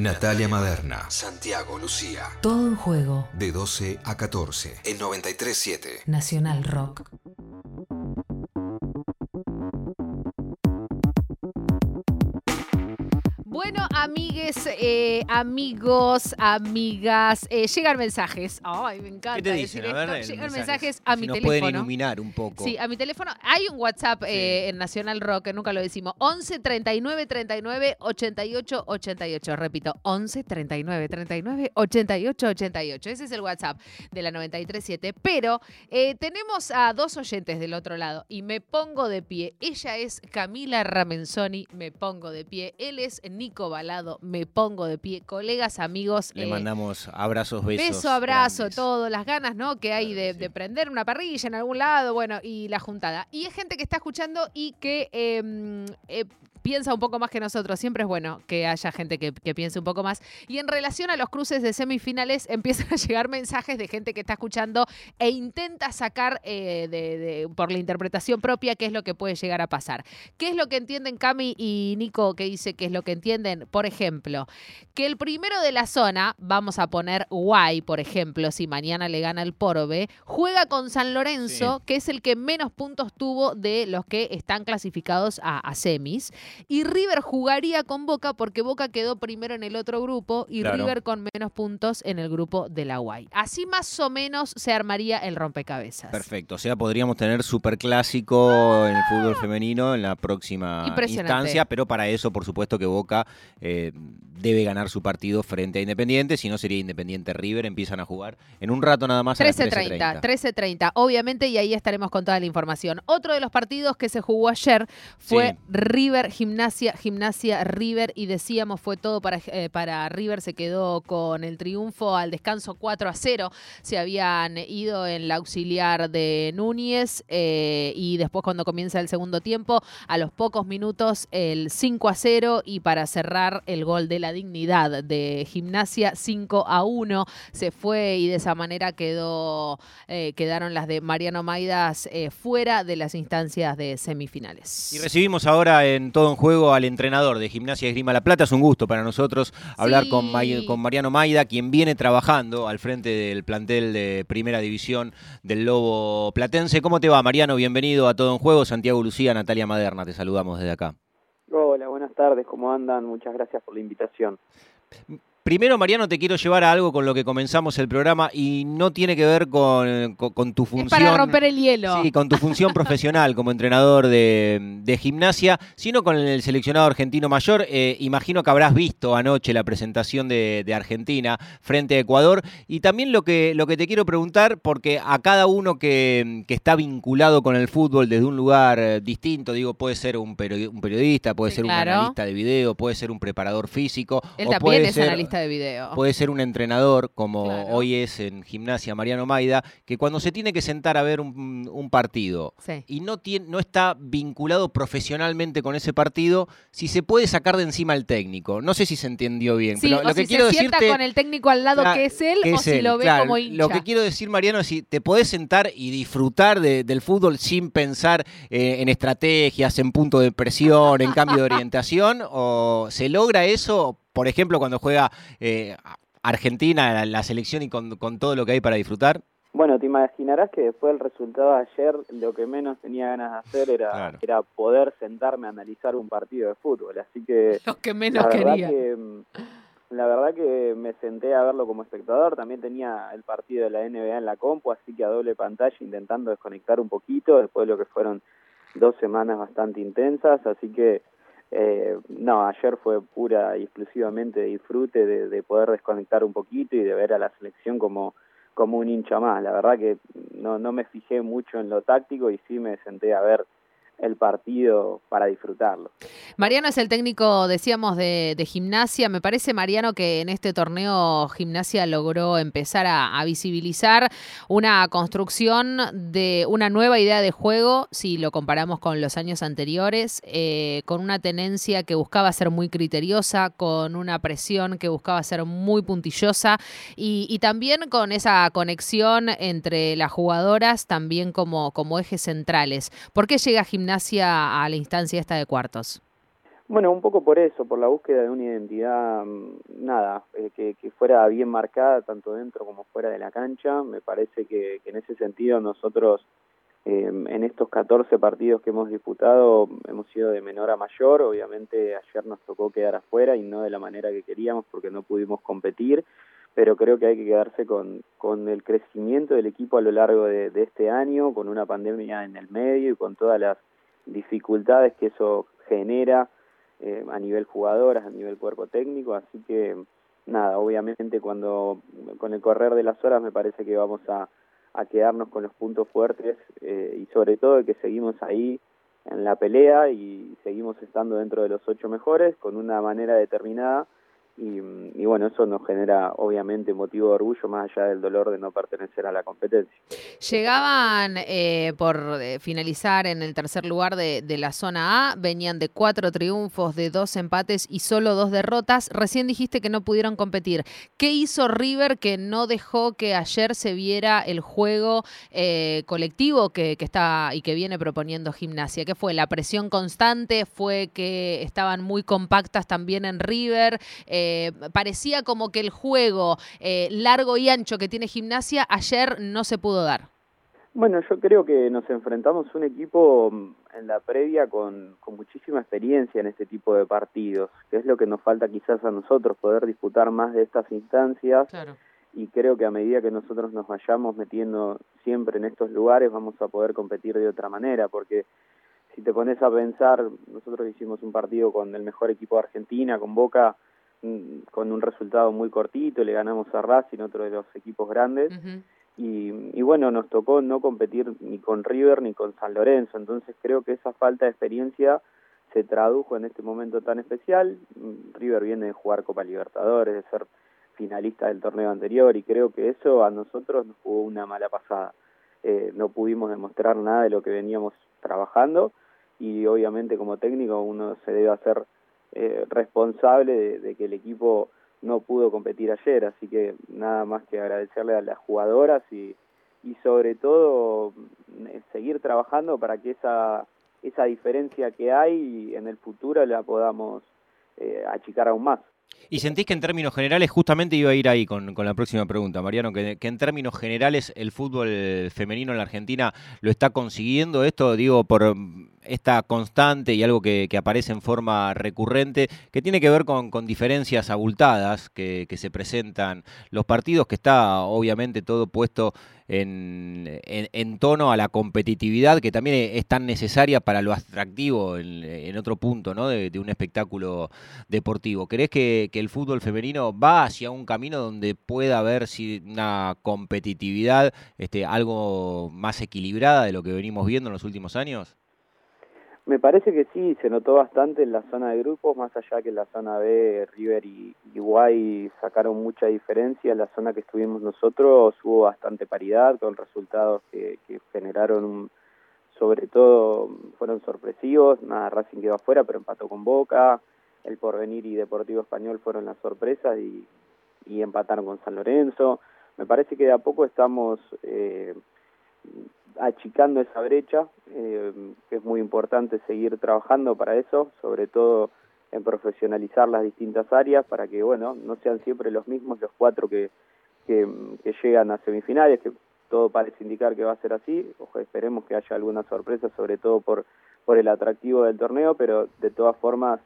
Natalia Maderna, Santiago Lucía. Todo en juego. De 12 a 14 en 937 Nacional Rock. Amigues, eh, amigos, amigas, eh, llegan mensajes. Ay, me encanta. ¿Qué te decir dicen? A ver, esto. Llegan mensajes. mensajes a Si mi nos teléfono. pueden iluminar un poco. Sí, a mi teléfono. Hay un WhatsApp eh, en Nacional Rock, que nunca lo decimos. 11 39 39 88 88. Repito, 11 39 39 88 88. Ese es el WhatsApp de la 937. Pero eh, tenemos a dos oyentes del otro lado y me pongo de pie. Ella es Camila Ramenzoni, me pongo de pie. Él es Nico Balado, me pongo de pie. Colegas, amigos. Le eh, mandamos abrazos, besos. Beso, abrazo, grandes. todo, las ganas, ¿no? Que hay de, que sí. de prender una parrilla en algún lado, bueno, y la juntada. Y es gente que está escuchando y que eh, eh, piensa un poco más que nosotros. Siempre es bueno que haya gente que, que piense un poco más. Y en relación a los cruces de semifinales, empiezan a llegar mensajes de gente que está escuchando e intenta sacar eh, de- de- por la interpretación propia qué es lo que puede llegar a pasar. ¿Qué es lo que entienden Cami y Nico que dice que es lo que entienden? Por ejemplo, que el primero de la zona, vamos a poner Guay, por ejemplo, si mañana le gana el Porbe, juega con San Lorenzo, que es el que menos puntos tuvo de los que están clasificados a, a semis. Y River jugaría con Boca porque Boca quedó primero en el otro grupo y Claro. River con menos puntos en el grupo de la Guay. Así más o menos se armaría el rompecabezas. Perfecto. O sea, podríamos tener superclásico en el fútbol femenino en la próxima instancia, pero para eso, por supuesto, que Boca eh, debe ganar su partido frente a Independiente, si no sería Independiente River, empiezan a jugar en un rato nada más a las 13.30, 13:30. 13.30, obviamente, y ahí estaremos con toda la información. Otro de los partidos que se jugó ayer fue Sí. River, Gimnasia, Gimnasia, River, y decíamos fue todo para, eh, para River, se quedó con el triunfo al descanso 4 a 0. Se habían ido en la auxiliar de Núñez, eh, y después cuando comienza el segundo tiempo, a los pocos minutos el 5 a 0, y para cerrar el gol de la dignidad de Gimnasia 5 a 1 se fue y de esa manera quedó, eh, quedaron las de Mariano Maidas fuera de las instancias de semifinales. Y recibimos ahora en todo en juego al entrenador de Gimnasia de Esgrima La Plata. Es un gusto para nosotros hablar Sí. con, May- con Mariano Maida, quien viene trabajando al frente del plantel de Primera División del Lobo Platense. ¿Cómo te va, Mariano? Bienvenido a Todo en Juego. Santiago Lucía, Natalia Maderna, te saludamos desde acá. Hola, buenas tardes, ¿cómo andan? Muchas gracias por la invitación. Primero, Mariano, te quiero llevar a algo con lo que comenzamos el programa y no tiene que ver con, con- con tu es función. para romper el hielo. Sí, con tu función profesional como entrenador de, de gimnasia, sino con el seleccionado argentino mayor. Eh, imagino que habrás visto anoche la presentación de, de Argentina frente a Ecuador. Y también lo que, lo que te quiero preguntar, porque a cada uno que, que está vinculado con el fútbol desde un lugar eh, distinto, digo, puede ser un, peri- un periodista, puede Sí, ser claro. un analista de video, puede ser un preparador físico, Él o puede es ser- de video. Puede ser un entrenador, como Claro. hoy es en gimnasia Mariano Maida, que cuando se tiene que sentar a ver un, un partido Sí. y no, tiene, no está vinculado profesionalmente con ese partido, si se puede sacar de encima al técnico. No sé si se entendió bien, Sí, pero o lo que si quiero se sienta decirte... con el técnico al lado Claro, que es él que o es si él, lo ve claro. como hincha. Lo que quiero decir, Mariano, es si te podés sentar y disfrutar de- del fútbol sin pensar eh, en estrategias, en punto de presión, en cambio de orientación, o se logra eso, por ejemplo, cuando juega eh, Argentina, la, la selección y con, con todo lo que hay para disfrutar. Bueno, te imaginarás que después del resultado de ayer, lo que menos tenía ganas de hacer era, Claro. era poder sentarme a analizar un partido de fútbol. Así que Lo que menos la quería. que mm, la verdad que me senté a verlo como espectador. También tenía el partido de la NBA en la compu, así que a doble pantalla intentando desconectar un poquito después de lo que fueron dos semanas bastante intensas. Así que eh, no, ayer fue pura y exclusivamente disfrute de, de poder desconectar un poquito y de ver a la selección como como un hincha más. La verdad que no, no me fijé mucho en lo táctico y sí me senté a ver el partido para disfrutarlo. Mariano es el técnico, decíamos, de, gimnasia. Me parece, Mariano, que en este torneo gimnasia logró empezar a, visibilizar una construcción de una nueva idea de juego, si lo comparamos con los años anteriores, eh, con una tenencia que buscaba ser muy criteriosa, con una presión que buscaba ser muy puntillosa y, y también con esa conexión entre las jugadoras también como, como ejes centrales. ¿Por qué llega gimnasia a la instancia esta de cuartos? Bueno, un poco por eso, por la búsqueda de una identidad, mm, nada, eh, que, que, fuera bien marcada tanto dentro como fuera de la cancha. Me parece que, que en ese sentido nosotros eh, en estos 14 partidos que hemos disputado hemos sido de menor a mayor. Obviamente ayer nos tocó quedar afuera y no de la manera que queríamos porque no pudimos competir, pero creo que hay que quedarse con, con el crecimiento del equipo a lo largo de, de este año, con una pandemia en el medio y con todas las dificultades que eso genera eh, a nivel jugadoras, a nivel cuerpo técnico, así que nada, obviamente cuando con el correr de las horas me parece que vamos a, quedarnos con los puntos fuertes eh, y sobre todo que seguimos ahí en la pelea y seguimos estando dentro de los ocho mejores con una manera determinada y, bueno, eso nos genera obviamente motivo de orgullo más allá del dolor de no pertenecer a la competencia. Llegaban eh, por eh, finalizar en el tercer lugar de, la zona A, venían de cuatro triunfos, de dos empates y solo dos derrotas. Recién dijiste que no pudieron competir. ¿Qué hizo River que no dejó que ayer se viera el juego eh, colectivo que, que está y que viene proponiendo Gimnasia? ¿Qué fue? ¿La presión constante? ¿Fue que estaban muy compactas también en River? Eh, eh, parecía como que el juego eh, largo y ancho que tiene gimnasia ayer no se pudo dar. Bueno, yo creo que nos enfrentamos un equipo mm, en la previa con, con, muchísima experiencia en este tipo de partidos, que es lo que nos falta quizás a nosotros, poder disputar más de estas instancias. Claro. Y creo que a medida que nosotros nos vayamos metiendo siempre en estos lugares, vamos a poder competir de otra manera, porque si te pones a pensar, nosotros hicimos un partido con el mejor equipo de Argentina, con Boca, con un resultado muy cortito, le ganamos a Racing, otro de los equipos grandes, uh -huh. y, y, bueno, nos tocó no competir ni con River ni con San Lorenzo, entonces creo que esa falta de experiencia se tradujo en este momento tan especial. Mm, River viene de jugar Copa Libertadores, de ser finalista del torneo anterior, y creo que eso a nosotros nos jugó una mala pasada. Eh, no pudimos demostrar nada de lo que veníamos trabajando, y obviamente como técnico uno se debe hacer eh, responsable de, que el equipo no pudo competir ayer, así que nada más que agradecerle a las jugadoras y, y sobre todo eh, seguir trabajando para que esa, esa diferencia que hay en el futuro la podamos eh, achicar aún más. ¿Y sentís que en términos generales, justamente iba a ir ahí con, con la próxima pregunta, Mariano, que, en términos generales el fútbol femenino en la Argentina lo está consiguiendo esto, digo, por esta constante y algo que, aparece en forma recurrente, que tiene que ver con, diferencias abultadas que, se presentan los partidos, que está obviamente todo puesto en, en, en, tono a la competitividad, que también es tan necesaria para lo atractivo en, otro punto ¿no? de, un espectáculo deportivo. ¿Crees que, que, el fútbol femenino va hacia un camino donde pueda haber si una competitividad este, algo más equilibrada de lo que venimos viendo en los últimos años? Me parece que sí, se notó bastante en la zona de grupos, más allá que en la zona B, River y, y Guay sacaron mucha diferencia. En la zona que estuvimos nosotros hubo bastante paridad, con resultados que, que generaron, un, sobre todo, fueron sorpresivos. Nada, Racing quedó afuera, pero empató con Boca. El Porvenir y Deportivo Español fueron las sorpresas y, empataron con San Lorenzo. Me parece que de a poco estamos... Eh, achicando esa brecha, eh, que es muy importante seguir trabajando para eso, sobre todo en profesionalizar las distintas áreas para que, bueno, no sean siempre los mismos los cuatro que, que, que llegan a semifinales, que todo parece indicar que va a ser así, ojo, esperemos que haya alguna sorpresa, sobre todo por, por el atractivo del torneo, pero de todas formas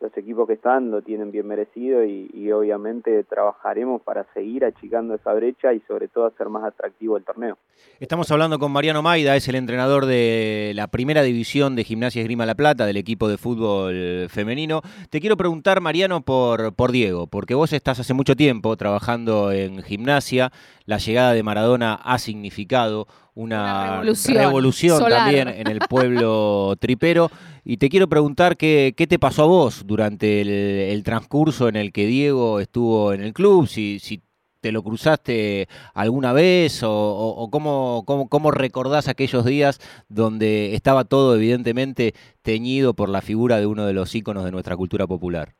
los equipos que están lo tienen bien merecido y, obviamente trabajaremos para seguir achicando esa brecha y sobre todo hacer más atractivo el torneo. Estamos hablando con Mariano Maida, es el entrenador de la primera división de Gimnasia Esgrima La Plata, del equipo de fútbol femenino. Te quiero preguntar, Mariano, por, por Diego, porque vos estás hace mucho tiempo trabajando en gimnasia, la llegada de Maradona ha significado una, una revolución, revolución también en el pueblo tripero. Y te quiero preguntar qué, qué te pasó a vos durante el, el, transcurso en el que Diego estuvo en el club, si, si te lo cruzaste alguna vez o, o, o cómo, cómo, cómo, recordás aquellos días donde estaba todo evidentemente teñido por la figura de uno de los íconos de nuestra cultura popular.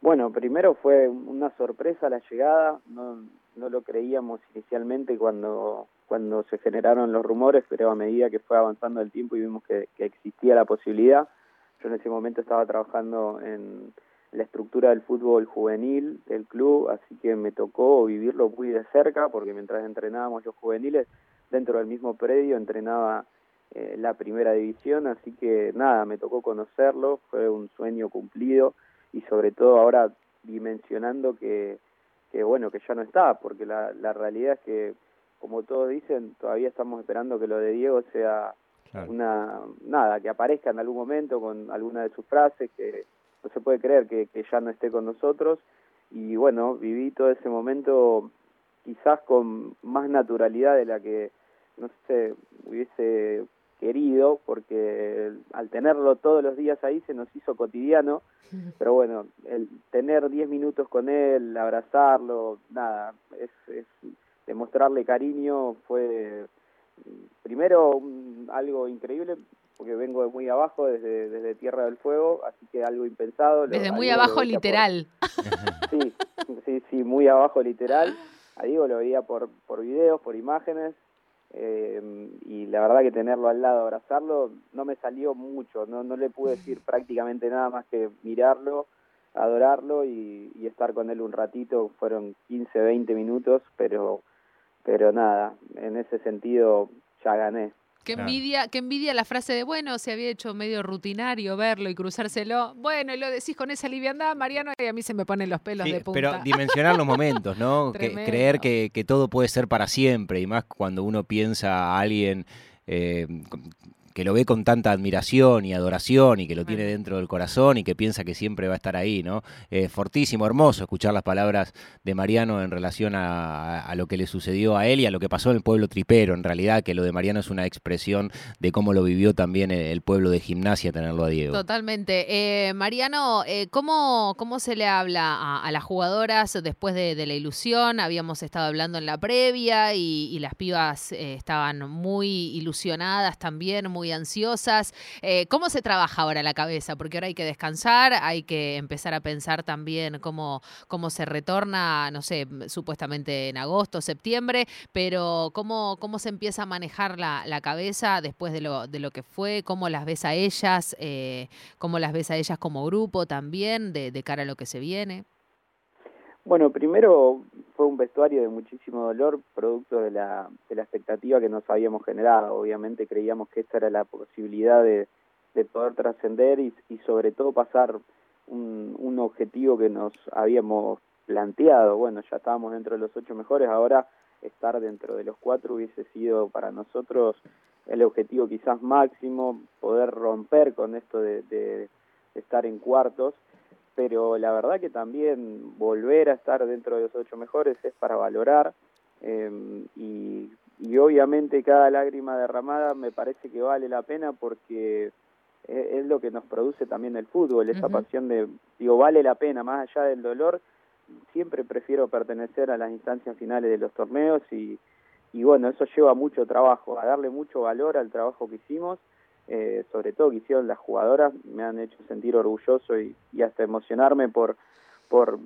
Bueno, primero fue una sorpresa la llegada, no, no lo creíamos inicialmente cuando cuando se generaron los rumores, pero a medida que fue avanzando el tiempo y vimos que, existía la posibilidad, Yo en ese momento estaba trabajando en la estructura del fútbol juvenil del club, así que me tocó vivirlo muy de cerca, porque mientras entrenábamos los juveniles, dentro del mismo predio entrenaba eh, la primera división, así que nada, me tocó conocerlo, fue un sueño cumplido y sobre todo ahora dimensionando que, que bueno, que ya no está, porque la, la realidad es que, como todos dicen, todavía estamos esperando que lo de Diego sea una, nada, que aparezca en algún momento con alguna de sus frases, que no se puede creer que, que ya no esté con nosotros, y bueno, viví todo ese momento quizás con más naturalidad de la que, no sé, hubiese querido, porque al tenerlo todos los días ahí se nos hizo cotidiano, pero bueno, el tener 10 minutos con él, abrazarlo, nada, es, es demostrarle cariño fue primero algo increíble porque vengo de muy abajo, desde, desde Tierra del Fuego, así que algo impensado. Desde muy abajo literal. Sí, sí, sí, muy abajo literal. A Diego lo veía por, por videos, por imágenes, eh, y la verdad que tenerlo al lado, abrazarlo, no me salió mucho, no, no le pude decir prácticamente nada más que mirarlo, adorarlo y, y estar con él un ratito, fueron 15, 20 minutos, pero, pero nada, en ese sentido ya gané. Qué envidia, qué envidia la frase de, bueno, se había hecho medio rutinario verlo y cruzárselo. Bueno, y lo decís con esa liviandad, Mariano, y a mí se me ponen los pelos de punta. Pero dimensionar los momentos, ¿no? que, creer que, que, todo puede ser para siempre, y más cuando uno piensa a alguien eh, que lo ve con tanta admiración y adoración y que lo tiene dentro del corazón y que piensa que siempre va a estar ahí, ¿no? Eh, fortísimo, hermoso escuchar las palabras de Mariano en relación a, lo que le sucedió a él y a lo que pasó en el pueblo tripero, en realidad, que lo de Mariano es una expresión de cómo lo vivió también el, pueblo de gimnasia tenerlo a Diego. Totalmente. Eh, Mariano, eh, ¿cómo, ¿cómo se le habla a, las jugadoras después de, la ilusión? Habíamos estado hablando en la previa y, y las pibas eh, estaban muy ilusionadas también, muy ansiosas. Eh, ¿Cómo se trabaja ahora la cabeza? Porque ahora hay que descansar, hay que empezar a pensar también cómo, cómo se retorna, no sé, supuestamente en agosto, septiembre, pero cómo, cómo se empieza a manejar la, cabeza después de lo, de lo que fue, cómo las ves a ellas, eh, cómo las ves a ellas como grupo también, de cara a lo que se viene. Bueno, primero fue un vestuario de muchísimo dolor, producto de la, de la expectativa que nos habíamos generado. Obviamente creíamos que esta era la posibilidad de, de poder trascender y, sobre todo pasar un, un objetivo que nos habíamos planteado. Bueno, ya estábamos dentro de los ocho mejores, ahora estar dentro de los cuatro hubiese sido para nosotros el objetivo quizás máximo, poder romper con esto de, de estar en cuartos pero la verdad que también volver a estar dentro de los ocho mejores es para valorar em, y, y, obviamente cada lágrima derramada me parece que vale la pena porque e, es, lo que nos produce también el fútbol, esa pasión de, digo, vale la pena, más allá del dolor, siempre prefiero pertenecer a las instancias finales de los torneos y, y bueno, eso lleva mucho trabajo, a darle mucho valor al trabajo que hicimos eh, sobre todo que hicieron las jugadoras, me han hecho sentir orgulloso y, hasta emocionarme por, por,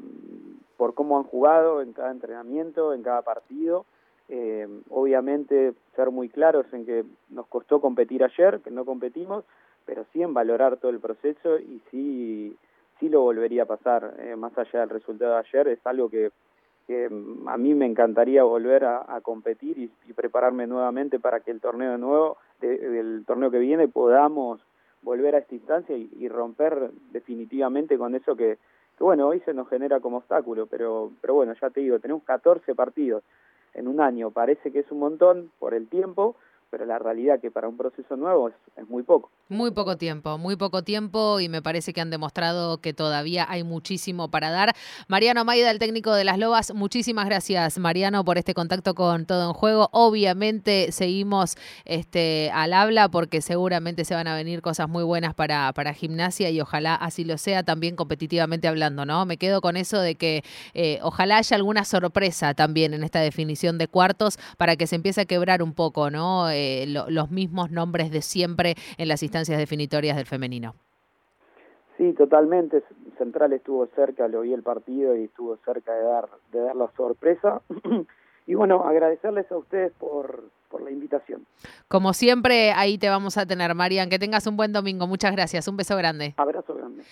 por cómo han jugado en cada entrenamiento, en cada partido. Eh, obviamente ser muy claros en que nos costó competir ayer, que no competimos, pero sí en valorar todo el proceso y sí, sí lo volvería a pasar, eh, más allá del resultado de ayer, es algo que, a mí me encantaría volver a, competir y, y, prepararme nuevamente para que el torneo de nuevo del torneo que viene podamos volver a esta instancia y, romper definitivamente con eso que, que, bueno, hoy se nos genera como obstáculo, pero, pero bueno, ya te digo, tenemos 14 partidos en un año, parece que es un montón por el tiempo, pero la realidad que para un proceso nuevo es, es, muy poco. Muy poco tiempo, muy poco tiempo y me parece que han demostrado que todavía hay muchísimo para dar. Mariano Maida, el técnico de las Lobas, muchísimas gracias Mariano por este contacto con Todo en Juego. Obviamente seguimos este, al habla porque seguramente se van a venir cosas muy buenas para, para gimnasia y ojalá así lo sea también competitivamente hablando, ¿no? Me quedo con eso de que eh, ojalá haya alguna sorpresa también en esta definición de cuartos para que se empiece a quebrar un poco, ¿no? Eh, los mismos nombres de siempre en las instancias definitorias del femenino. Sí, totalmente. Central estuvo cerca, lo vi el partido y estuvo cerca de dar, de dar la sorpresa. y bueno, agradecerles a ustedes por, por la invitación. Como siempre, ahí te vamos a tener, Marian. Que tengas un buen domingo. Muchas gracias. Un beso grande. Abrazo grande.